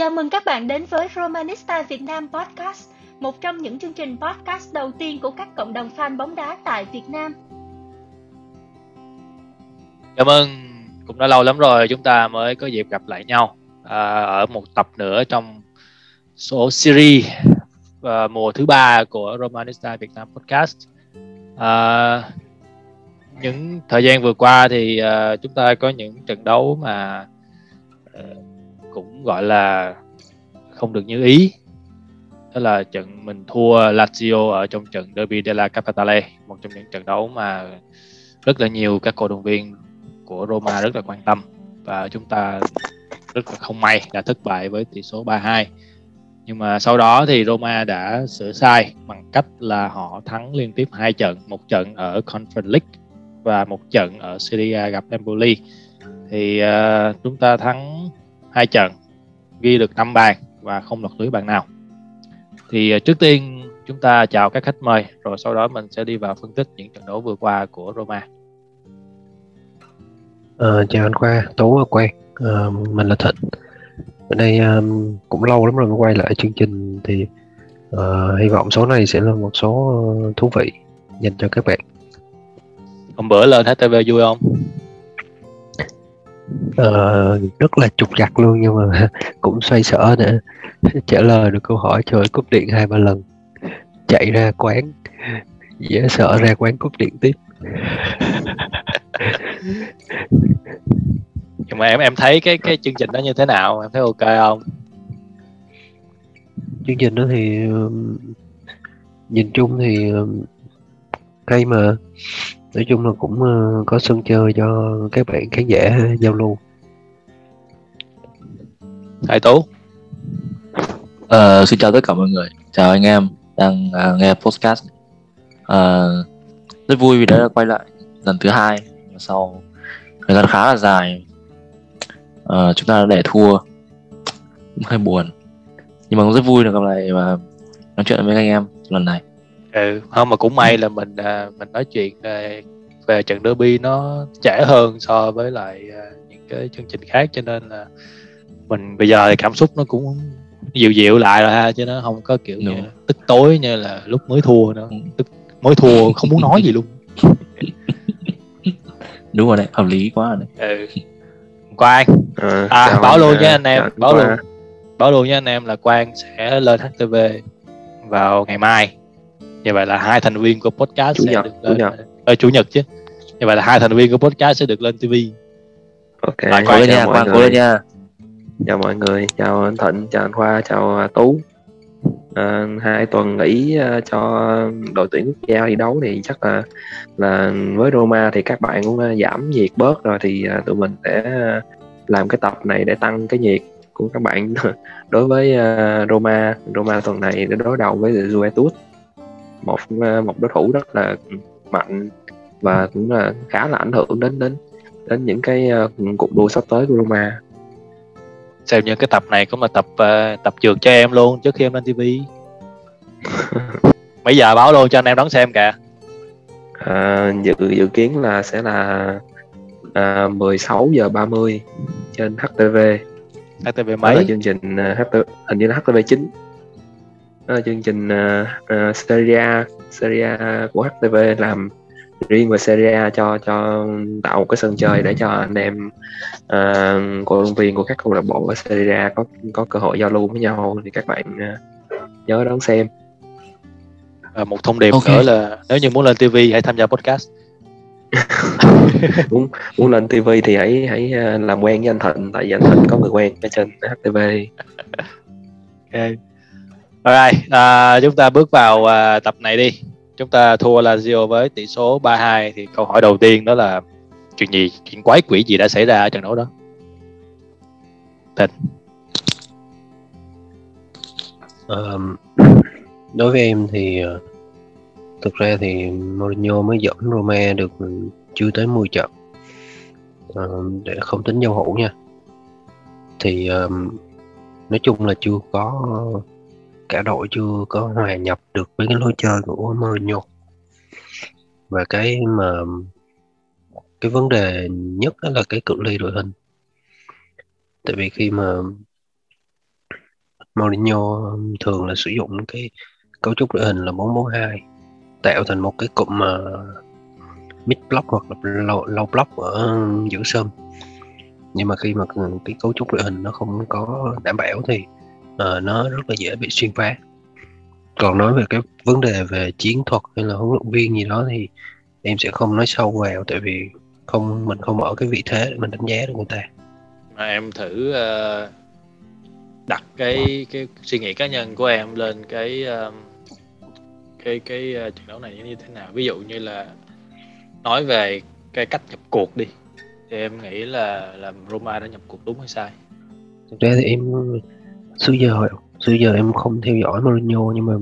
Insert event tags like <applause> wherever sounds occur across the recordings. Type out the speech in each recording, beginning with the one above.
Chào mừng các bạn đến với Romanista Việt Nam Podcast, một trong những chương trình podcast đầu tiên của các cộng đồng fan bóng đá tại Việt Nam. Chào mừng, cũng đã lâu lắm rồi chúng ta mới có dịp gặp lại nhau à, ở một tập nữa trong số series à, mùa thứ ba của Romanista Việt Nam Podcast. À, những thời gian vừa qua thì à, chúng ta có những trận đấu mà cũng gọi là không được như ý. Đó là trận mình thua Lazio ở trong trận Derby della Capitale một trong những trận đấu mà rất là nhiều các cổ động viên của Roma rất là quan tâm. Và chúng ta rất là không may đã thất bại với tỷ số 3-2 nhưng mà sau đó thì Roma đã sửa sai bằng cách là họ thắng liên tiếp hai trận một trận ở Conference League và một trận ở Serie A gặp Empoli. Thì uh, chúng ta thắng hai trận ghi được 5 bàn và không lọt lưới bàn nào. Thì uh, trước tiên chúng ta chào các khách mời rồi sau đó mình sẽ đi vào phân tích những trận đấu vừa qua của Roma. Uh, chào anh Khoa, Tú và Quang. Uh, mình là Thịnh. Ở đây um, cũng lâu lắm rồi mới quay lại chương trình thì uh, hy vọng số này sẽ là một số thú vị dành cho các bạn. Hôm bữa lên HTV vui không uh, rất là trục trặc luôn nhưng mà <laughs> cũng xoay sở để <laughs> trả lời được câu hỏi trời cúp điện hai ba lần. Chạy ra quán. Dễ sợ ra quán cúp điện tiếp. <laughs> Nhưng mà em em thấy cái cái chương trình đó như thế nào? Em thấy ok không? Chương trình đó thì nhìn chung thì hay mà nói chung là cũng uh, có sân chơi cho các bạn khán giả giao lưu. Hải Tú. Uh, Xin chào tất cả mọi người. Chào anh em đang uh, nghe podcast. Uh, Rất vui vì đã quay lại lần thứ hai Sau thời gian khá là dài. Uh, Chúng ta đã để thua. Cũng hơi buồn. Nhưng mà cũng rất vui được gặp lại và nói chuyện với anh em lần này ừ không mà cũng may là mình à, mình nói chuyện à, về trận derby nó trễ hơn so với lại à, những cái chương trình khác cho nên là mình bây giờ thì cảm xúc nó cũng dịu dịu lại rồi ha chứ nó không có kiểu như tức tối như là lúc mới thua nữa. Tức mới thua <laughs> không muốn nói gì luôn. <laughs> Đúng rồi đấy hợp lý quá rồi đấy. ừ. Quang. À, à bảo luôn nha anh em bảo luôn. Bảo luôn nha anh em là quang sẽ lên htv vào ngày mai như vậy là hai thành viên của podcast chủ sẽ nhật, được chủ lên nhật. Ờ, chủ nhật chứ. Như vậy là hai thành viên của podcast sẽ được lên tv ok Lại chào nha người. lên nha chào mọi người chào anh Thịnh chào anh Khoa chào à, Tú. À, hai tuần nghỉ à, cho đội tuyển quốc gia thi đấu thì chắc là là với Roma thì các bạn cũng à, giảm nhiệt bớt rồi thì tụi mình sẽ làm cái tập này để tăng cái nhiệt của các bạn. <laughs> Đối với Roma Roma tuần này để đối đầu với Juventus một à, một đối thủ rất là mạnh và cũng là khá là ảnh hưởng đến đến đến những cái à, cuộc đua sắp tới của Roma. Xem như cái tập này cũng là tập ờ, tập trượt cho em luôn trước khi em lên tv bây <laughs> giờ báo luôn cho anh em đón xem kìa. À, dự dự kiến là sẽ là à, 16 giờ 30 trên HTV HTV đó là mấy? chương trình HTV, hình như là HTV 9 chương trình uh, uh, Serie A, Serie A của HTV làm riêng về Serie A cho cho tạo một cái sân chơi để cho anh em uh, cổ động viên của các câu lạc bộ ở Serie A có có cơ hội giao lưu với nhau. Thì các bạn uh, nhớ đón xem. Và một thông điệp Ok. nữa là nếu như muốn lên tv hãy tham gia podcast. <laughs> Muốn muốn lên TV thì hãy hãy làm quen với anh Thịnh tại vì anh Thịnh có người quen ở trên HTV <laughs> ok Alright, à, chúng ta bước vào à, tập này đi. Chúng ta thua Lazio với tỷ số 3-2 thì câu hỏi đầu tiên đó là chuyện gì chuyện quái quỷ gì đã xảy ra ở trận đấu đó? Ờm, đối với em thì à, thực ra thì Mourinho mới dẫn Roma được chưa tới 10 trận. Ờm, để không tính giao hữu nha. Thì um, nói chung là chưa có cả đội chưa có hòa nhập được với cái lối chơi của Mourinho. Và cái mà cái vấn đề nhất đó là cái cự ly đội hình. Tại vì khi mà Mourinho thường là sử dụng cái cấu trúc đội hình là 442 tạo thành một cái cụm mà mid block hoặc là low, low block ở giữa sân. Nhưng mà khi mà cái cấu trúc đội hình nó không có đảm bảo thì uh, nó rất là dễ bị xuyên phá. Còn nói về cái vấn đề về chiến thuật hay là huấn luyện viên gì đó thì em sẽ không nói sâu vào tại vì không mình không ở cái vị thế để mình đánh giá được người ta. Mà em thử uh, đặt cái cái suy nghĩ cá nhân của em lên cái uh, cái cái uh, trận đấu này như thế nào. Ví dụ như là nói về cái cách nhập cuộc đi thì em nghĩ là là Roma đã nhập cuộc đúng hay sai? Thực ra thì em xưa giờ xưa giờ em không theo dõi Mourinho nhưng mà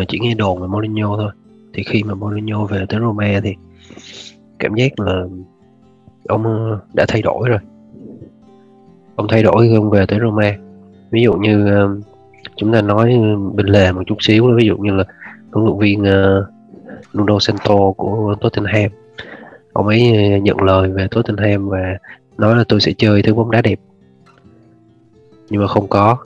uh, chỉ nghe đồn về Mourinho thôi. Thì khi mà Mourinho về tới Roma thì cảm giác là ông ờ, đã thay đổi rồi. Ông thay đổi khi ông về tới Roma. Ví dụ như uh, chúng ta nói ờ, bên lề một chút xíu ví dụ như là huấn luyện viên uh, Nuno Santo của Tottenham. Ông ấy nhận lời về Tottenham và nói là tôi sẽ chơi thứ bóng đá đẹp. Nhưng mà không có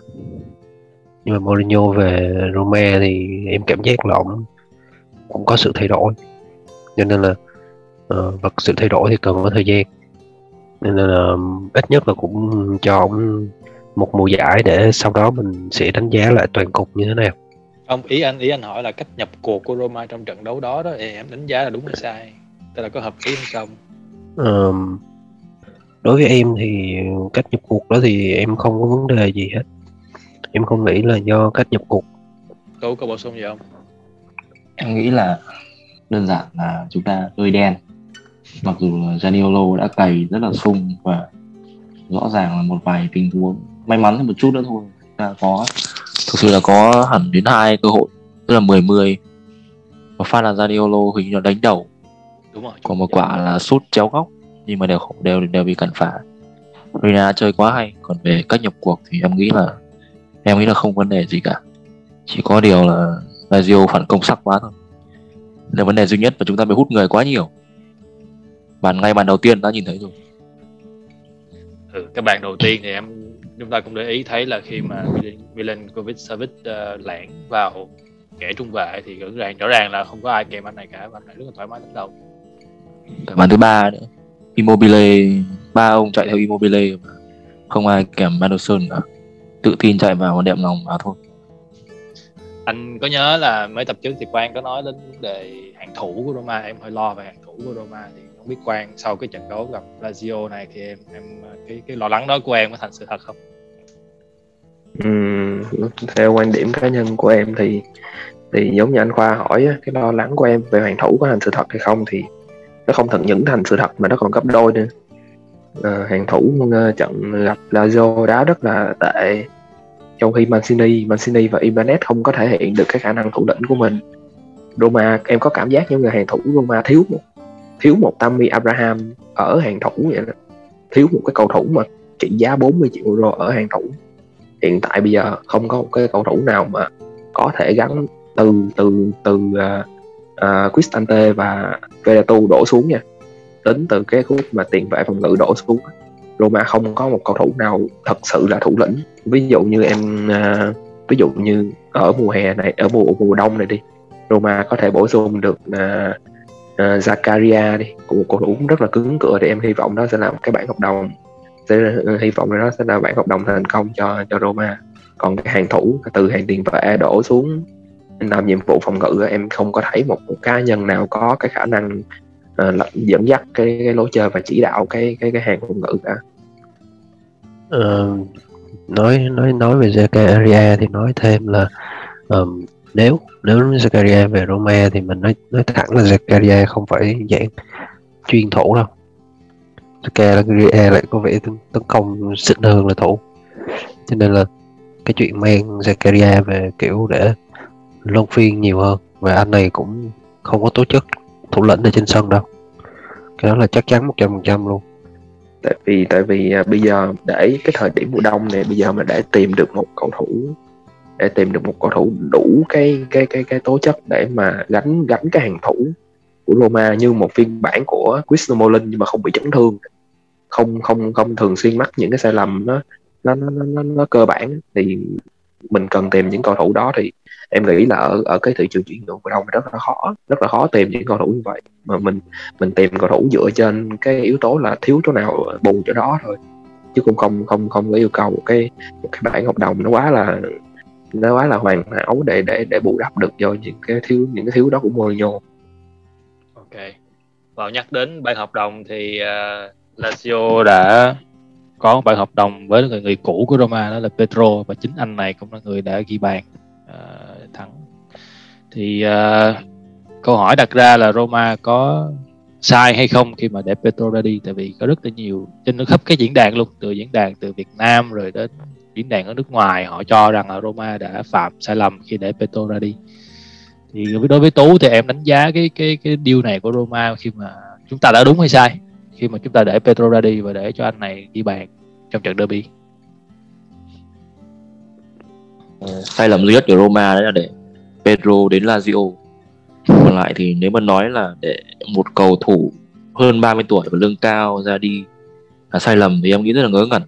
nhưng mà Mourinho về Roma thì em cảm giác là ông cũng có sự thay đổi. Cho nên là uh, và sự thay đổi thì cần có thời gian. Nên là ít nhất là cũng cho ông một mùa giải để sau đó mình sẽ đánh giá lại toàn cục như thế nào. Ông ý anh ý anh hỏi là cách nhập cuộc của Roma trong trận đấu đó đó em đánh giá là đúng hay sai? Tức là có hợp lý hay không? Um, đối với em thì cách nhập cuộc đó thì em không có vấn đề gì hết em không nghĩ là do cách nhập cuộc. Tú có bổ sung gì không? Em nghĩ là đơn giản là chúng ta hơi đen. Mặc dù là Zaniolo đã cày rất là sung và rõ ràng là một vài tình huống. May mắn thêm một chút nữa thôi ta có thực sự là có hẳn đến hai cơ hội tức là 10 10 và phát là Zaniolo hình như là đánh đầu. Đúng rồi còn một quả là sút chéo góc nhưng mà đều đều đều bị cản phá. Rina chơi quá hay còn về cách nhập cuộc thì em nghĩ là em nghĩ là không vấn đề gì cả. Chỉ có điều là Lazio phản công sắc quá thôi. Là vấn đề duy nhất và chúng ta bị hút người quá nhiều. Bàn ngay bàn đầu tiên đã nhìn thấy rồi. Ừ, cái bàn đầu tiên thì em chúng ta cũng để ý thấy là khi mà Milankovic Savic uh, lãng vào kẻ trung vệ thì rõ ràng rõ ràng là không có ai kèm anh này cả. Và anh này rất là thoải mái đánh đầu. Cái bàn thứ ba nữa. Immobile ba ông chạy theo Immobile mà không ai kèm Anderson cả tự tin chạy vào và đẹp lòng vào thôi anh có nhớ là mấy tập trước thì Quang có nói đến vấn đề hàng thủ của Roma em hơi lo về hàng thủ của Roma thì không biết Quang sau cái trận đấu gặp Lazio này thì em em cái cái lo lắng đó của em có thành sự thật không? Uhm, theo quan điểm cá nhân của em thì thì giống như anh Khoa hỏi cái lo lắng của em về hàng thủ có thành sự thật hay không thì nó không thật những thành sự thật mà nó còn gấp đôi nữa uh, hàng thủ uh, trận gặp Lazio đá rất là tệ. Trong khi Mancini, Mancini và Ibanez không có thể hiện được cái khả năng thủ lĩnh của mình. Roma em có cảm giác những người hàng thủ Roma thiếu một thiếu một Tammy Abraham ở hàng thủ vậy đó. Thiếu một cái cầu thủ mà trị giá 40 triệu euro ở hàng thủ. Hiện tại bây giờ không có một cái cầu thủ nào mà có thể gắn từ từ từ uh, uh, Cristante và Veretout đổ xuống nha đến từ cái khúc mà tiền vệ phòng ngự đổ xuống Roma không có một cầu thủ nào thật sự là thủ lĩnh. Ví dụ như em uh, ví dụ như ở mùa hè này ở mùa mùa đông này đi Roma có thể bổ sung được uh, uh, Zakaria đi. Một cầu thủ rất là cứng cựa thì em hy vọng đó sẽ là một cái bản hợp đồng. Sẽ hy vọng là nó sẽ là bản hợp đồng thành công cho cho Roma. Còn cái hàng thủ từ hàng tiền vệ đổ xuống làm nhiệm vụ phòng ngự em không có thấy một, một cá nhân nào có cái khả năng uh, dẫn dắt cái, cái lối chơi và chỉ đạo cái cái cái hàng ngôn ngữ cả ờ, nói nói nói về Zakaria thì nói thêm là um, nếu nếu Zakaria về Roma thì mình nói nói thẳng là Zakaria không phải dạng chuyên thủ đâu. Zakaria lại có vẻ tấn, tấn công xịn hơn là thủ. Cho nên là cái chuyện mang Zakaria về kiểu để luân phiên nhiều hơn. Và anh này cũng không có tố chất thủ lĩnh ở trên sân đâu cái đó là chắc chắn một trăm phần trăm luôn. Tại vì tại vì à, bây giờ để cái thời điểm mùa đông này bây giờ mà để tìm được một cầu thủ để tìm được một cầu thủ đủ cái cái cái cái tố chất để mà gánh gánh cái hàng thủ của Roma như một phiên bản của Chris Molin nhưng mà không bị chấn thương. Không không không thường xuyên mắc những cái sai lầm nó nó nó, nó, nó cơ bản thì mình cần tìm những cầu thủ đó thì em nghĩ là ở ở cái thị trường chuyển nhượng mùa đông rất là khó rất là khó tìm những cầu thủ như vậy mà mình mình tìm cầu thủ dựa trên cái yếu tố là thiếu chỗ nào bù chỗ đó thôi chứ cũng không không không có yêu cầu một cái một cái bản hợp đồng nó quá là nó quá là hoàn hảo để để để bù đắp được cho những cái thiếu những cái thiếu đó của Mourinho. Ok. Vào nhắc đến bản hợp đồng thì uh, Lazio đã có bản hợp đồng với người người cũ của Roma đó là Pedro và chính anh này cũng là người đã ghi bàn uh. Thì uh, câu hỏi đặt ra là Roma có sai hay không khi mà để Petro ra đi? Tại vì có rất là nhiều trên khắp cái diễn đàn luôn từ diễn đàn từ Việt Nam rồi đến diễn đàn ở nước ngoài họ cho rằng là Roma đã phạm sai lầm khi để Petro ra đi. Thì đối với Tú thì em đánh giá cái cái cái điều này của Roma khi mà chúng ta đã đúng hay sai khi mà chúng ta để Petro ra đi và để cho anh này ghi bàn trong trận derby? Ờ, sai lầm duy nhất của Roma đấy là để Pedro đến Lazio. Còn lại thì nếu mà nói là để một cầu thủ hơn 30 tuổi và lương cao ra đi là sai lầm thì em nghĩ rất là ngớ ngẩn.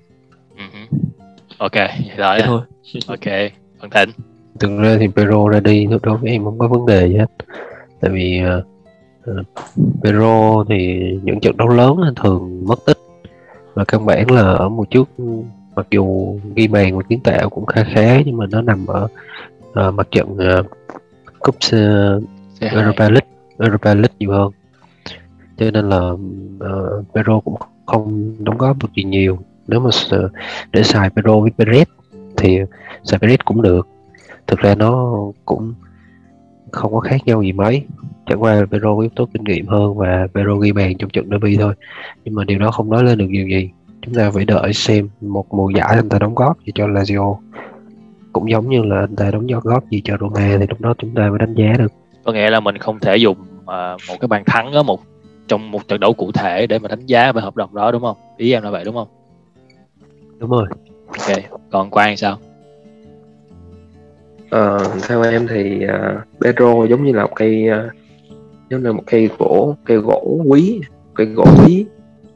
Uh-huh. ok rồi thôi. <laughs> Ok Văn Thịnh thực ra thì Pedro ra đi đối với em không có vấn đề gì hết. Tại vì uh, Pedro thì những trận đấu lớn thường mất tích. Và căn bản là ở một chút mặc dù ghi bàn và kiến tạo cũng khá khá nhưng mà nó nằm ở uh, mặt trận uh, cúp uh, Europa League Europa League nhiều hơn. Cho nên là uh, Pedro cũng không đóng góp được gì nhiều. Nếu mà để xài Pedro với Perez thì xài Perez cũng được. Thực ra nó cũng không có khác nhau gì mấy. Chẳng qua Pedro có yếu tố kinh nghiệm hơn và Pedro ghi bàn trong trận derby thôi. Nhưng mà điều đó không nói lên được điều gì. Chúng ta phải đợi xem một mùa giải anh ta đóng góp gì cho Lazio cũng giống như là anh ta đóng góp gì cho Roma thì lúc đó chúng ta mới đánh giá được. Có nghĩa là mình không thể dùng uh, một cái bàn thắng ở một trong một trận đấu cụ thể để mà đánh giá về hợp đồng đó đúng không? Ý em là vậy đúng không? Đúng rồi. Ok còn quang sao? Ờ, theo em thì uh, Pedro giống như là một cây uh, giống như một cây gỗ cây gỗ quý cây gỗ quý.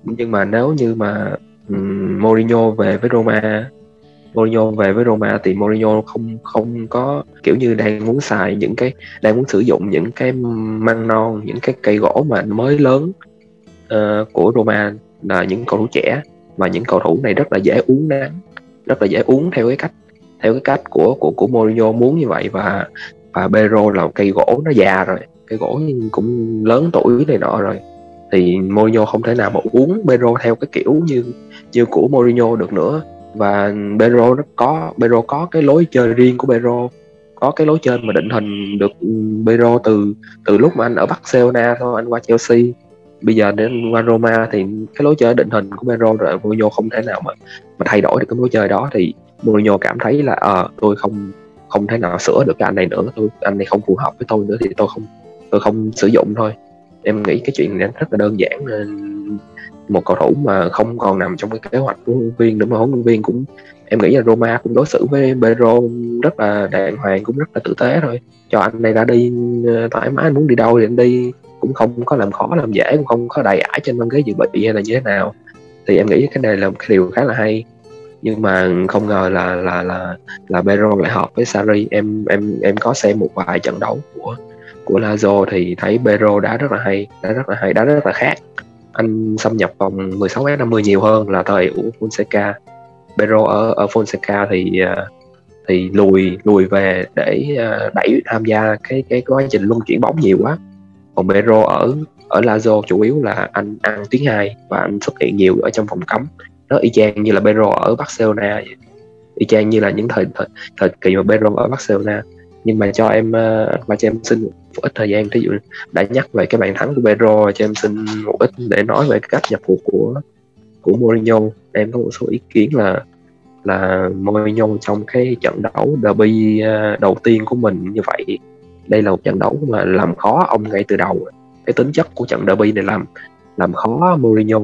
Nhưng mà nếu như mà um, Mourinho về với Roma Mourinho về với Roma thì Mourinho không không có kiểu như đang muốn xài những cái đang muốn sử dụng những cái măng non những cái cây gỗ mà mới lớn uh, của Roma là những cầu thủ trẻ. Và những cầu thủ này rất là dễ uống nắng rất là dễ uống theo cái cách theo cái cách của của của Mourinho muốn như vậy. Và và Pedro là một cây gỗ nó già rồi cây gỗ cũng lớn tuổi này nọ rồi. Thì Mourinho không thể nào mà uống Pedro theo cái kiểu như như của Mourinho được nữa và Pedro nó có Pedro có cái lối chơi riêng của Pedro có cái lối chơi mà định hình được Pedro từ từ lúc mà anh ở Barcelona thôi anh qua Chelsea. Bây giờ đến qua Roma thì cái lối chơi định hình của Pedro rồi Mourinho không thể nào mà mà thay đổi được cái lối chơi đó. Thì Mourinho cảm thấy là ờ à, tôi không không thể nào sửa được cái anh này nữa tôi anh này không phù hợp với tôi nữa thì tôi không tôi không sử dụng thôi. Em nghĩ cái chuyện này rất là đơn giản nên một cầu thủ mà không còn nằm trong cái kế hoạch của huấn luyện viên nữa mà huấn luyện viên cũng, em nghĩ là Roma cũng đối xử với Pedro rất là đàng hoàng, cũng rất là tử tế thôi. Cho anh này ra đi ờ, thoải mái, anh muốn đi đâu thì anh đi. Cũng không có làm khó, làm dễ, cũng không có đầy ải trên băng ghế dự bị hay là như thế nào. Thì em nghĩ cái này là một cái điều khá là hay. Nhưng mà không ngờ là là là là Pedro lại hợp với Sarri. Em em em có xem một vài trận đấu của của Lazio thì thấy Pedro đá rất là hay, đá rất là hay, đá rất là khác anh xâm nhập vòng 16S50 nhiều hơn là thời của Fonseca. Pedro ở ở Fonseca thì à, thì lùi lùi về để à, đẩy tham gia cái cái quá trình luân chuyển bóng nhiều quá. Còn Pedro ở ở Lazio chủ yếu là anh ăn tiếng hai và anh xuất hiện nhiều ở trong phòng cấm. Nó y chang như là Pedro ở Barcelona vậy. y chang như là những thời thời, thời kỳ mà Pedro ở Barcelona nhưng mà cho em ờ, mà cho em xin một ít thời gian ví dụ đã nhắc về cái bàn thắng của Pedro, cho em xin một ít để nói về cái cách nhập cuộc của của Mourinho. Em có một số ý kiến là là Mourinho trong cái trận đấu derby ờ, đầu tiên của mình như vậy, đây là một trận đấu mà làm khó ông ngay từ đầu. Cái tính chất của trận derby này làm làm khó Mourinho.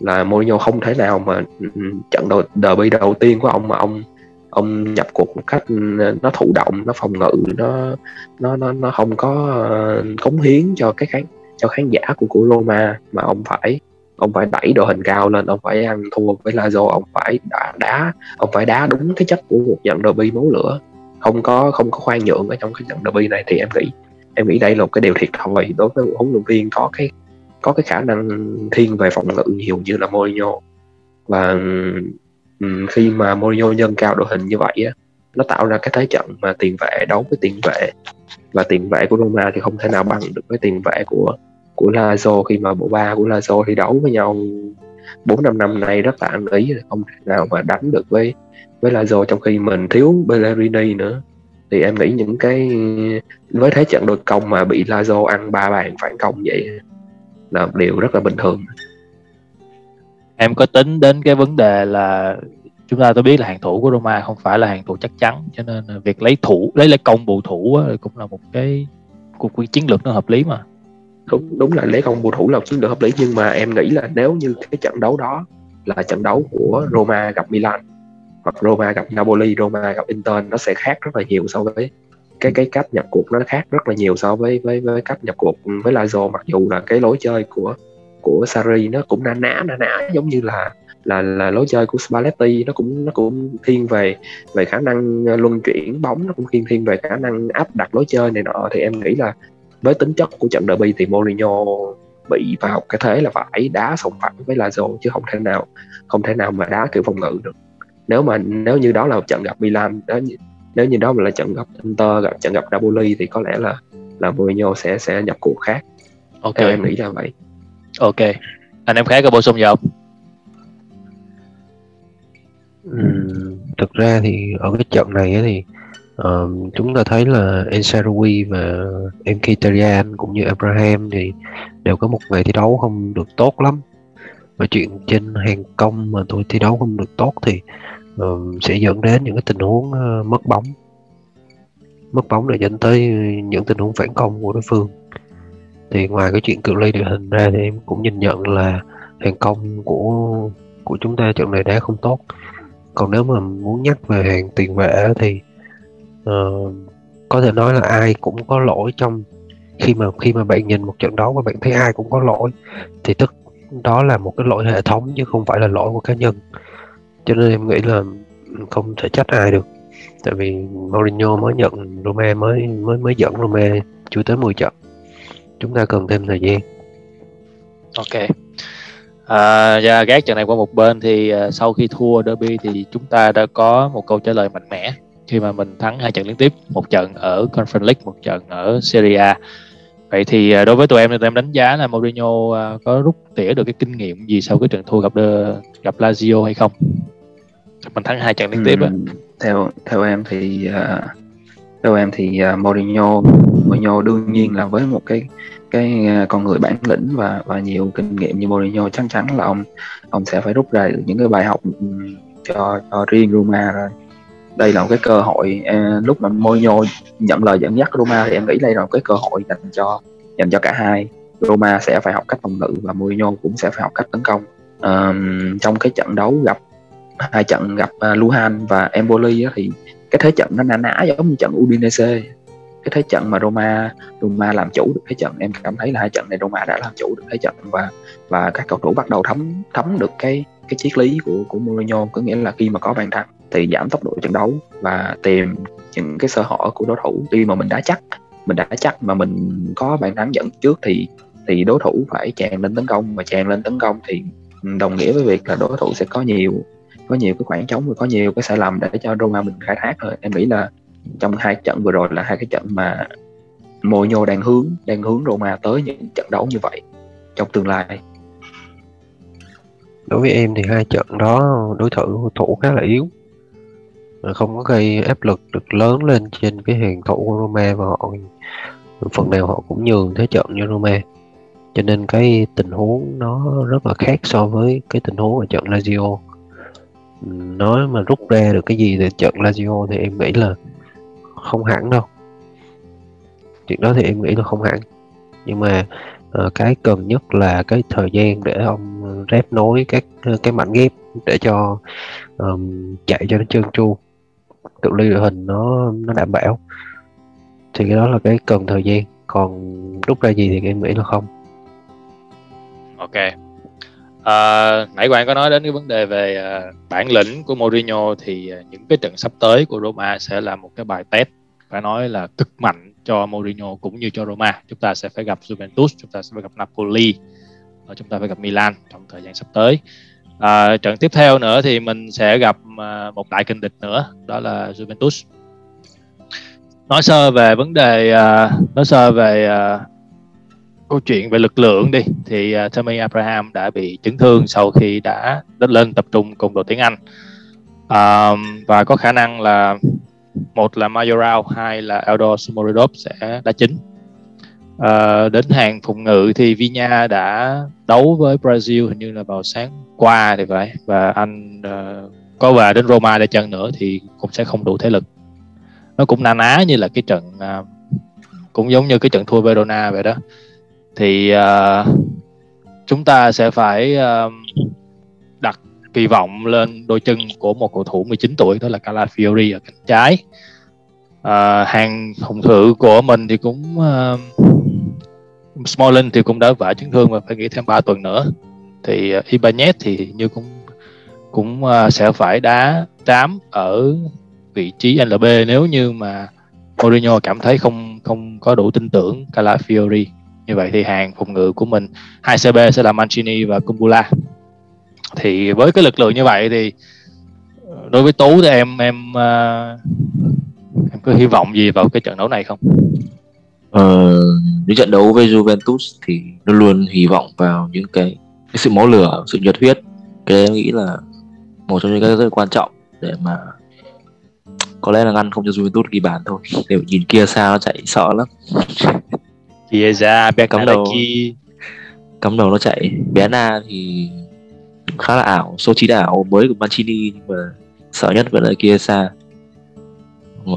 Là Mourinho không thể nào mà ừ, trận đầu, derby đầu tiên của ông mà ông ông nhập cuộc một cách ừ, nó thụ động nó phòng ngự nó nó nó nó không có ờ, cống hiến cho cái khán cho khán giả của của Roma mà ông phải ông phải đẩy đội hình cao lên ông phải ăn thua với Lazio ông phải đá, đá ông phải đá đúng cái chất của một trận derby máu lửa. Không có không có khoan nhượng ở trong cái trận derby này thì em nghĩ em nghĩ đây là một cái điều thiệt thòi đối với một huấn luyện viên có cái có cái khả năng thiên về phòng ngự nhiều như là Mourinho. Và ừ, um, khi mà Mourinho nhân cao đội hình như vậy á nó tạo ra cái thế trận mà tiền vệ đấu với tiền vệ. Và tiền vệ của Roma thì không thể nào bằng được với tiền vệ của của Lazio khi mà bộ ba của Lazio thi đấu với nhau bốn năm năm nay rất là ăn ý không thể nào mà đánh được với với Lazio trong khi mình thiếu Bellerini nữa. Thì em nghĩ những cái với thế trận đội công mà bị Lazio ăn ba bàn phản công vậy là điều rất là bình thường em có tính đến cái vấn đề là chúng ta tôi biết là hàng thủ của Roma không phải là hàng thủ chắc chắn cho nên việc lấy thủ lấy lấy công bù thủ cũng là một cái cuộc chiến lược nó hợp lý mà. Đúng đúng là lấy công bù thủ là chiến lược hợp lý nhưng mà em nghĩ là nếu như cái trận đấu đó là trận đấu của Roma gặp Milan hoặc Roma gặp Napoli, Roma gặp Inter nó sẽ khác rất là nhiều so với cái cái cách nhập cuộc nó khác rất là nhiều so với với với cách nhập cuộc với Lazio mặc dù là cái lối chơi của của Sarri nó cũng na ná na ná giống như là là là lối chơi của Spalletti. Nó cũng nó cũng thiên về về khả năng luân chuyển bóng nó cũng thiên thiên về khả năng áp đặt lối chơi này nọ. Thì em nghĩ là với tính chất của trận derby thì Mourinho bị vào cái thế là phải đá sòng phẳng với Lazio chứ không thể nào không thể nào mà đá kiểu phòng ngự được. Nếu mà nếu như đó là trận gặp Milan đó nếu như đó mà là trận gặp Inter gặp trận gặp Napoli thì có lẽ là là Mourinho sẽ sẽ nhập cuộc khác. Ok. Theo em nghĩ là vậy ok. Anh em khác có bổ sung gì không? Ừ, thực ra thì ở cái trận này thì uh, chúng ta thấy là Ensarui và Mkhitaryan cũng như Abraham thì đều có một ngày thi đấu không được tốt lắm. Và chuyện trên hàng công mà tôi thi đấu không được tốt thì uh, sẽ dẫn đến những cái tình huống uh, mất bóng. Mất bóng để dẫn tới những tình huống phản công của đối phương thì ngoài cái chuyện cự ly địa hình ra thì em cũng nhìn nhận là hàng công của của chúng ta trận này đá không tốt. Còn nếu mà muốn nhắc về hàng tiền vệ thì uh, có thể nói là ai cũng có lỗi trong khi mà khi mà bạn nhìn một trận đấu và bạn thấy ai cũng có lỗi thì tức đó là một cái lỗi hệ thống chứ không phải là lỗi của cá nhân. Cho nên em nghĩ là không thể trách ai được. Tại vì Mourinho mới nhận Roma mới mới mới dẫn Roma chưa tới 10 trận chúng ta cần thêm thời gian. Ok. À, và gác trận này qua một bên thì uh, sau khi thua derby thì chúng ta đã có một câu trả lời mạnh mẽ khi mà mình thắng hai trận liên tiếp một trận ở Conference League một trận ở Serie A. Vậy thì uh, đối với tụi em thì tụi em đánh giá là Mourinho uh, có rút tỉa được cái kinh nghiệm gì sau cái trận thua gặp gặp Lazio hay không? Mình thắng hai trận liên tiếp á. Theo theo em thì uh, theo em thì uh, Mourinho Mourinho đương nhiên là với một cái cái uh, con người bản lĩnh và và nhiều kinh nghiệm như Mourinho chắc chắn là ông ông sẽ phải rút ra được những cái bài học ừ, cho cho riêng Roma rồi. Đây là một cái cơ hội uh, lúc mà Mourinho nhận lời dẫn dắt Roma thì em nghĩ đây là một cái cơ hội dành cho dành cho cả hai. Roma sẽ phải học cách phòng ngự và Mourinho cũng sẽ phải học cách tấn công. Um, trong cái trận đấu gặp hai trận gặp uh, Luhan và Empoli á, thì cái thế trận nó nã nã giống như trận Udinese. Cái thế trận mà Roma Roma làm chủ được thế trận, em cảm thấy là hai trận này Roma đã làm chủ được thế trận và và các cầu thủ bắt đầu thấm thấm được cái cái triết lý của của Mourinho. Có nghĩa là khi mà có bàn thắng thì giảm tốc độ trận đấu và tìm những cái sơ hở của đối thủ. Khi mà mình đã chắc, mình đã chắc mà mình có bàn thắng dẫn trước thì thì đối thủ phải tràn lên tấn công. Mà tràn lên tấn công thì ừ, đồng nghĩa với việc là đối thủ sẽ có nhiều có nhiều cái khoảng trống và có nhiều cái sai lầm để cho Roma mình khai thác thôi. Em nghĩ là trong hai trận vừa rồi là hai cái trận mà Mourinho đang hướng đang hướng Roma tới những trận đấu như vậy trong tương lai. Đối với em thì hai trận đó đối thủ thủ khá là yếu. Không có gây áp lực được lớn lên trên cái hàng thủ của Roma và họ, phần nào họ cũng nhường thế trận cho Roma. Cho nên cái tình huống nó rất là khác so với cái tình huống ở trận Lazio nói mà rút ra được cái gì từ trận Lazio thì em nghĩ là không hẳn đâu. Chuyện đó thì em nghĩ là không hẳn. Nhưng mà uh, cái cần nhất là cái thời gian để ông rép nối các ờ, cái mảnh ghép để cho um, chạy cho nó trơn tru. Cự ly đội hình nó nó đảm bảo. Thì cái đó là cái cần thời gian. Còn rút ra gì thì em nghĩ là không. Ok. À, nãy bạn có nói đến cái vấn đề về uh, bản lĩnh của Mourinho thì uh, những cái trận sắp tới của Roma sẽ là một cái bài test phải nói là cực mạnh cho Mourinho cũng như cho Roma. Chúng ta sẽ phải gặp Juventus, chúng ta sẽ phải gặp Napoli, và chúng ta phải gặp Milan trong thời gian sắp tới. À, trận tiếp theo nữa thì mình sẽ gặp à, một đại kình địch nữa, đó là Juventus. Nói sơ về vấn đề, nói sơ về câu chuyện về lực lượng đi thì uh, Tommy Abraham đã bị chấn thương sau khi đã đất lên tập trung cùng đội tiếng Anh. Uh, và có khả năng là một là Mayoral hai là Eldor smoridov sẽ đá chính. Uh, đến hàng phòng ngự thì Vinya đã đấu với Brazil hình như là vào sáng qua thì phải. Và anh uh, có về đến Roma để chân nữa thì cũng sẽ không đủ thế lực. Nó cũng na ná như là cái trận uh, cũng giống như cái trận thua Verona vậy đó thì uh, chúng ta sẽ phải uh, đặt kỳ vọng lên đôi chân của một cầu thủ 19 tuổi đó là Calafiori ở cánh trái. Uh, hàng phòng thủ của mình thì cũng uh, Smalling thì cũng đã vả chấn thương và phải nghỉ thêm 3 tuần nữa. Thì uh, Ibanez thì như cũng cũng uh, sẽ phải đá tám ở vị trí LB nếu như mà Mourinho cảm thấy không không có đủ tin tưởng Calafiori như vậy thì hàng phòng ngự của mình hai CB sẽ là Mancini và Kumbula thì với cái lực lượng như vậy thì ờ, đối với Tú thì em em uh, em có hy vọng gì vào cái trận đấu này không? Ờ, những trận đấu với Juventus thì luôn luôn hy vọng vào những cái, cái sự máu lửa, sự nhiệt huyết. Cái đấy em nghĩ là một trong những cái rất quan trọng để mà có lẽ là ngăn không cho Juventus ghi bàn thôi. Để nhìn kia sao nó chạy sợ lắm. <laughs> Chia ra bé cắm đầu. cắm đầu nó chạy. Bé na thì khá là ảo số 9 ảo mới của Mancini nhưng mà sợ nhất vẫn là kia xa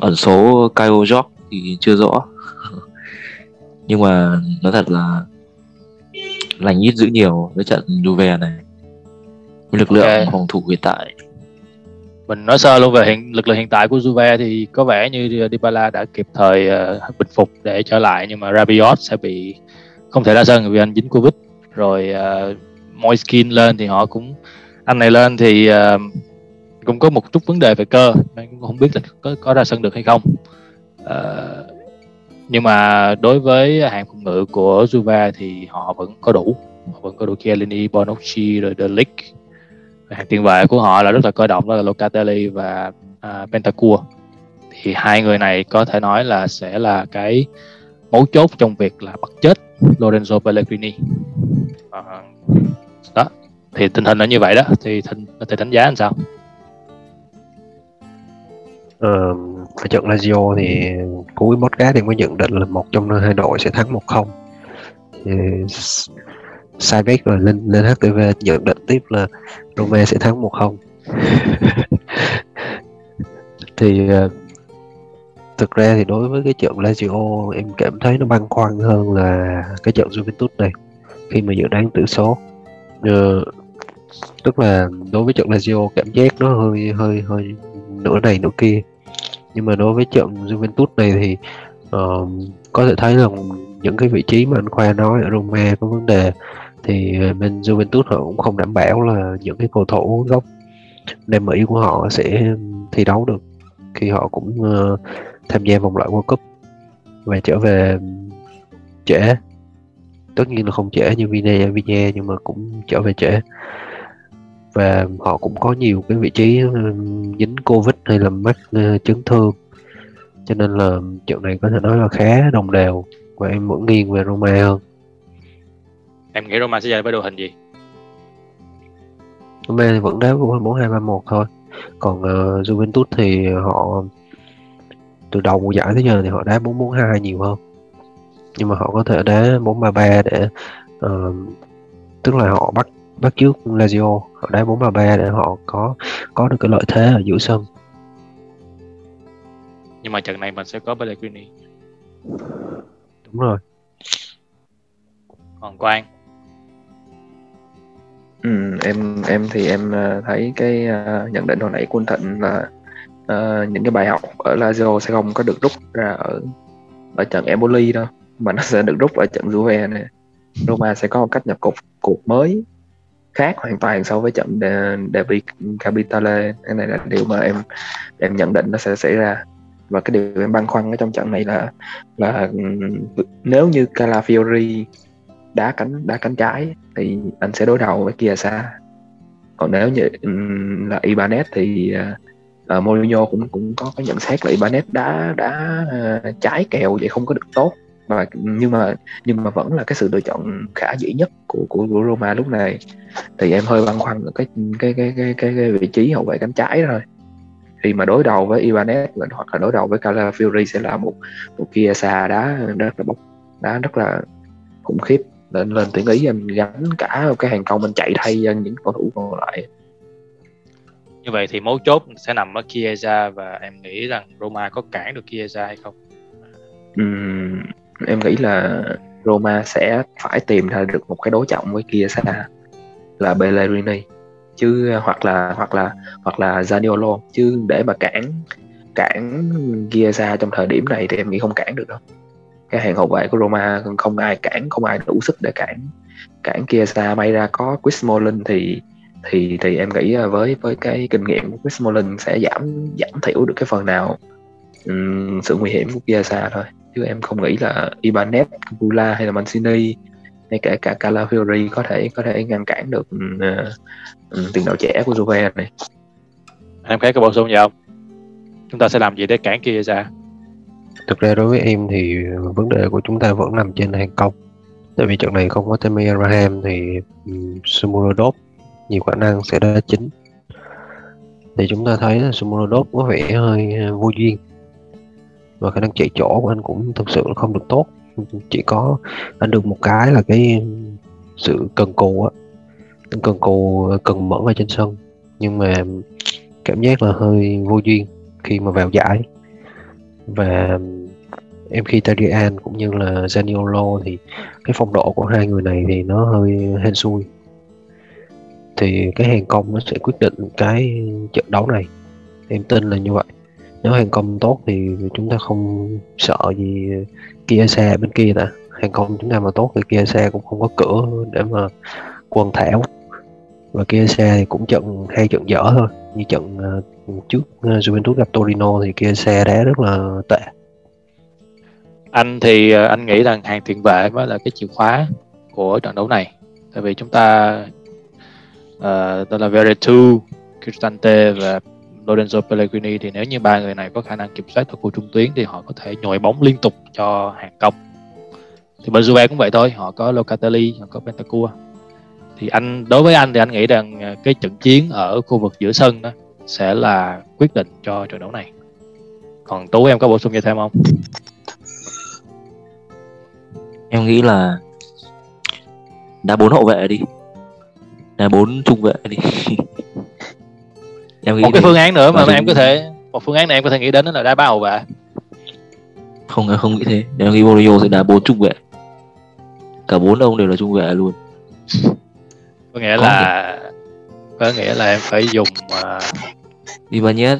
ẩn số Kyle George thì chưa rõ. <laughs> Nhưng mà nói thật là lành ít giữ nhiều với trận Juve này. Lực lượng okay. phòng thủ hiện tại mình nói sơ luôn về hiện lực lượng hiện tại của Juve thì có vẻ như Dybala đã kịp thời uh, bình phục để trở lại nhưng mà Rabiot sẽ bị không thể ra sân vì anh dính Covid. Rồi uh, Moiskin lên thì họ cũng anh này lên thì uh, cũng có một chút vấn đề về cơ nên cũng không biết là có có ra sân được hay không. Uh, nhưng mà đối với hàng phòng ngự của Juve thì họ vẫn có đủ. Họ vẫn có đủ Chiellini, Bonucci rồi De Ligt hàng tiền vệ của họ là rất là cơ động đó là Locatelli và uh, Bentancur thì hai người này có thể nói là sẽ là cái mấu chốt trong việc là bắt chết Lorenzo Pellegrini. Uh, đó thì tình hình là như vậy đó. Thì thịnh có thể đánh giá làm sao? Ờ, ở trận Lazio thì cuối podcast thì mới nhận định là một trong hai đội sẽ thắng một không thì sai rồi lên lên HTV nhận định tiếp là Roma sẽ thắng một không. <laughs> Thì uh, thực ra thì đối với cái trận Lazio em cảm thấy nó băn khoăn hơn là cái trận Juventus này khi mà dự đoán tử số. Uh, tức là đối với trận Lazio cảm giác nó hơi hơi hơi nửa này nửa kia. Nhưng mà đối với trận Juventus này thì uh, có thể thấy là những cái vị trí mà anh Khoa nói ở Roma có vấn đề thì ờ, bên Juventus họ cũng không đảm bảo là những cái cầu thủ gốc Nam Mỹ của họ sẽ thi đấu được khi họ cũng uh, tham gia vòng loại World Cup. Và trở về trễ. Tất nhiên là không trễ như Vina Vina nhưng mà cũng trở về trễ. Và họ cũng có nhiều cái vị trí ờ, dính covid hay là mắc uh, chấn thương. Cho nên là trận này có thể nói là khá đồng đều. Và em vẫn nghiêng về Roma hơn em nghĩ Roma sẽ chơi với đội hình gì? Roma thì vẫn đá bốn hai ba một thôi. Còn uh, Juventus thì họ từ đầu mùa giải tới giờ thì họ đá bốn bốn hai nhiều hơn. Nhưng mà họ có thể đá bốn ba ba để uh, tức là họ bắt bắt trước Lazio. Họ đá 4 3 3 để họ có có được cái lợi thế ở giữa sân. Nhưng mà trận này mình sẽ có Pellegrini. Đúng rồi. Còn Quang ừ, em em thì em ờ, thấy cái uh, nhận định hồi nãy của anh Thịnh là uh, những cái bài học ở Lazio sẽ không có được rút ra ở ở trận Empoli đâu mà nó sẽ được rút ở trận Juve này Roma sẽ có một cách nhập cuộc cuộc mới khác hoàn toàn so với trận derby Capitale. Cái này là điều mà em em nhận định nó sẽ xảy ra. Và cái điều em băn khoăn ở trong trận này là là ừ, nếu như Calafiori đá cánh đá cánh trái thì anh sẽ đối đầu với Kiesa. Còn nếu như là Ibanez thì uh, Mourinho cũng cũng có cái nhận xét là Ibanez đá đá uh, trái kèo vậy không có được tốt. Và nhưng mà nhưng mà vẫn là cái sự lựa chọn khả dĩ nhất của của, của Roma lúc này. Thì em hơi băn khoăn ở cái cái cái cái cái, cái vị trí hậu vệ cánh trái thôi. Khi mà đối đầu với Ibanez hoặc là đối đầu với Calafiori sẽ là một một kia xa đá rất là bốc đá rất là khủng khiếp lên lên tuyển ý em gắn cả cái hàng công mình chạy thay những cầu thủ còn lại. Như vậy thì mấu chốt sẽ nằm ở Chiesa và em nghĩ rằng Roma có cản được Chiesa hay không? Uhm, em nghĩ là Roma sẽ phải tìm ra được một cái đối trọng với Chiesa là Bellerini. Chứ hoặc là hoặc là hoặc là Zaniolo. Chứ để mà cản cản Chiesa trong thời điểm này thì em nghĩ không cản được đâu cái hàng hậu vệ của Roma không ai cản không ai đủ sức để cản cản Chiesa may ra có Chris Mullin thì thì thì em nghĩ với với cái kinh nghiệm của Chris Mullin sẽ giảm giảm thiểu được cái phần nào um, sự nguy hiểm của Chiesa thôi chứ em không nghĩ là Ibanez, Bula hay là Mancini hay kể cả Calafiori có thể có thể ngăn cản được uh, tiền đạo trẻ của Juve này. Em thấy có bổ sung gì không? Chúng ta sẽ làm gì để cản Chiesa? Thực ra đối với em thì vấn đề của chúng ta vẫn nằm trên hàng công tại vì trận này không có Tammy Abraham thì um, Sumurodov nhiều khả năng sẽ đá chính. Thì chúng ta thấy là Sumurodov có vẻ hơi à, vô duyên. Và khả năng chạy chỗ của anh cũng thực sự không được tốt. Chỉ có anh được một cái là cái sự cần cù á. Cần cù à, cần mẫn ở trên sân. Nhưng mà cảm giác là hơi vô duyên khi mà vào giải. Và em khi Mkhitaryan cũng như là Zaniolo thì cái phong độ của hai người này thì nó hơi hên xui. Thì cái hàng công nó sẽ quyết định cái trận đấu này. Em tin là như vậy. Nếu hàng công tốt thì chúng ta không sợ gì kia xe bên kia ta. Hàng công chúng ta mà tốt thì kia xe cũng không có cửa để mà quần thảo. Và kia xe thì cũng trận, hai trận dở thôi. Như trận ờ, trước ờ, Juventus gặp Torino thì kia xe đá rất là tệ anh thì ờ, anh nghĩ rằng hàng tiền vệ mới là cái chìa khóa của trận đấu này. Tại vì chúng ta uh, đó là Veretout, Cristante và Lorenzo Pellegrini thì nếu như ba người này có khả năng kiểm soát ở khu trung tuyến thì họ có thể nhồi bóng liên tục cho hàng công. Thì bên Juve cũng vậy thôi họ có Locatelli họ có Bentancur thì anh đối với anh thì anh nghĩ rằng ờ, cái trận chiến ở khu vực giữa sân đó sẽ là quyết định cho trận đấu này. Còn tú em có bổ sung gì thêm không? Em nghĩ là đá bốn hậu vệ đi. Đá bốn trung vệ đi. <laughs> Em nghĩ một cái phương án nữa mà, mà em có thể một phương án này em có thể nghĩ đến đó là đá ba hậu vệ. Không không nghĩ thế. Em nghĩ Mourinho sẽ đá bốn trung vệ. Cả bốn ông đều là trung vệ luôn. Có nghĩa có là gì? có nghĩa là em phải dùng uh... Ibanez,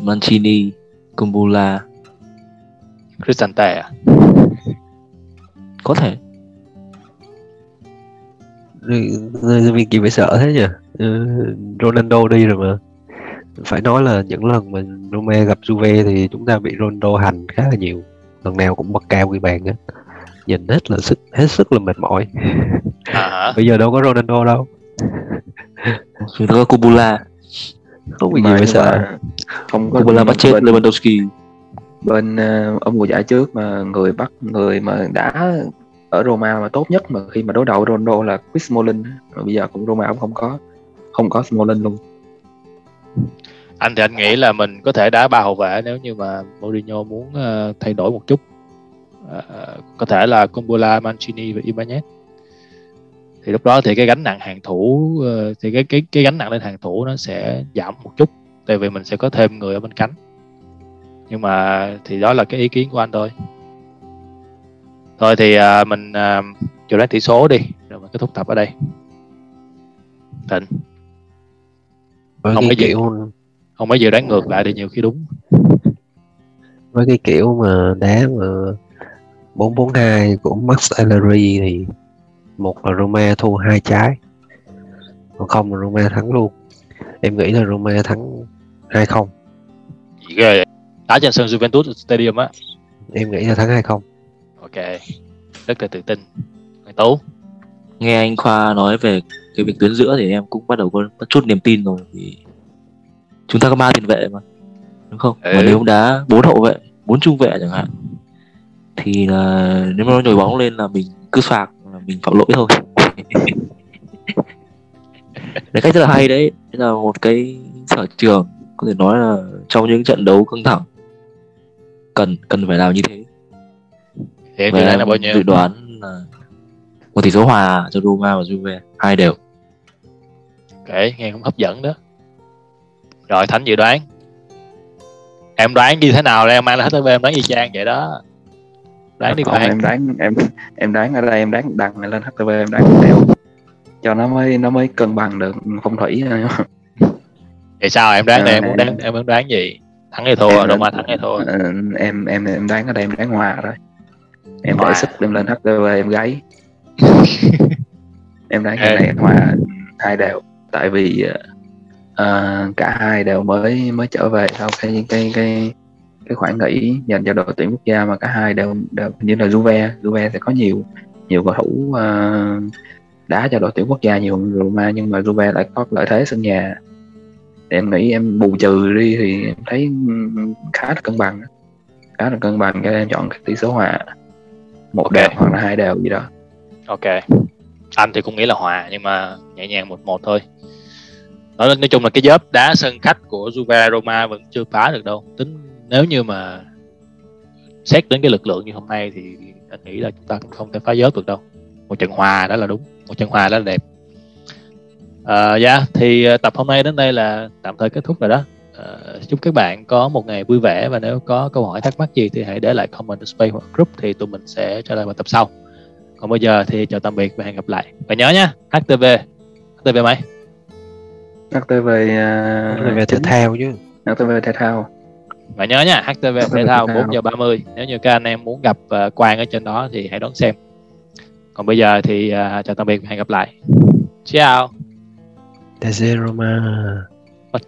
Mancini, Kumbula, Cristante à? Có thể. Vì gì phải sợ thế nhỉ? Ừ, Ronaldo đi rồi mà. Phải nói là những lần mà Roma gặp Juve thì chúng ta bị Ronaldo hành khá là nhiều. Lần nào cũng bật cao ghi bàn á nhìn hết là sức hết sức là mệt mỏi à <laughs> bây giờ đâu có Ronaldo đâu ta có Kubula không bị gì phải sợ không có Kubula bắt chết Lewandowski bên uh, ông mùa giải trước mà người bắt người mà đã ở Roma mà tốt nhất mà khi mà đối đầu Ronaldo là Chris Smalling. Mà bây giờ cũng Roma cũng không có không có Smalling luôn. Anh thì anh nghĩ là mình có thể đá ba hậu vệ nếu như mà Mourinho muốn uh, thay đổi một chút. Uh, có thể là Kumbulla, Mancini và Ibanez. Thì lúc đó thì cái gánh nặng hàng thủ uh, thì cái cái cái gánh nặng lên hàng thủ nó sẽ giảm một chút. Tại vì mình sẽ có thêm người ở bên cánh nhưng mà thì đó là cái ý kiến của anh thôi. Thôi thì uh, mình uh, dự đoán tỷ số đi rồi mình kết thúc tập ở đây. Thịnh. Không mấy kiểu không mấy dự đoán ngược lại thì nhiều khi đúng. Với cái kiểu mà đá mà 442 của Max Allegri thì một là Roma thu hai trái. Còn không là Roma thắng luôn. Em nghĩ là Roma thắng 2-0 gì ghê vậy? Đá trên sân Juventus Stadium á. Em nghĩ là thắng 2-0 ok. Rất là tự tin. Người tú? Nghe anh Khoa nói về cái việc tuyến giữa thì em cũng bắt đầu có có chút niềm tin rồi thì chúng ta có ba tiền vệ mà đúng không? Ừ. mà nếu đá bốn hậu vệ bốn trung vệ chẳng hạn thì là nếu mà nó nhồi bóng lên là mình cứ phạt là mình phạm lỗi thôi. Đấy cách rất là hay đấy. Đấy là một cái sở trường có thể nói là trong những trận đấu căng thẳng cần cần phải làm như thế. Thì em và dự đoán là bao nhiêu? dự đoán là một tỷ số hòa cho Roma và Juve hai đều. Ok nghe cũng hấp dẫn đó. Rồi thánh dự đoán. Em đoán như thế nào đây? Em mang là HTV em đoán y chang vậy đó. Đoán đi Không, bạn em đoán em em đoán ở đây em đoán đằng này lên HTV em đoán đều. Cho nó mới nó mới cân bằng được phong thủy. Vậy sao? Em đoán đây em muốn đoán em muốn đoán gì thắng hay thua Em đoán- thắng hay thua. Ờ, em em em đoán ở đây em đoán hòa rồi em Hòa. để sức em lên HTV em gáy. <laughs> Em đoán cái này hòa hai đều. Tại vì ờ, cả hai đều mới mới trở về sau cái cái cái cái khoảng nghỉ dành cho đội tuyển quốc gia mà cả hai đều đều như là Juve. Juve sẽ có nhiều nhiều cầu thủ ờ, đá cho đội tuyển quốc gia nhiều hơn Roma nhưng mà Juve lại có lợi thế sân nhà Thì em nghĩ em bù trừ đi thì em thấy khá là cân bằng. Khá là cân bằng cho em chọn cái tỷ số hòa. Một Ok. đều hoặc là hai đều gì đó. Ok. Anh thì cũng nghĩ là hòa nhưng mà nhẹ nhàng một một thôi. Nói, nói chung là cái dớp đá sân khách của Juve Roma vẫn chưa phá được đâu. Tính nếu như mà xét đến cái lực lượng như hôm nay thì anh nghĩ là chúng ta cũng không thể phá dớp được đâu. Một trận hòa đó là đúng. Một trận hòa đó là đẹp Ờ, dạ thì ờ, tập hôm nay đến đây là tạm thời kết thúc rồi đó. Ờ, chúc các bạn có một ngày vui vẻ và nếu có câu hỏi thắc mắc gì thì hãy để lại comment ở space hoặc group thì tụi mình sẽ trả lời vào tập sau. Còn bây giờ thì chào tạm biệt và hẹn gặp lại. Và nhớ nhá HTV HTV mấy? HTV uh, về thể thao chứ. HTV thể thao. Và nhớ nha HTV HTV thể thao. 4 giờ 30 nếu như các anh em muốn gặp ờ, Quang ở trên đó thì hãy đón xem. Còn bây giờ thì ờ, chào tạm biệt và hẹn gặp lại. Ciao Teze Roma và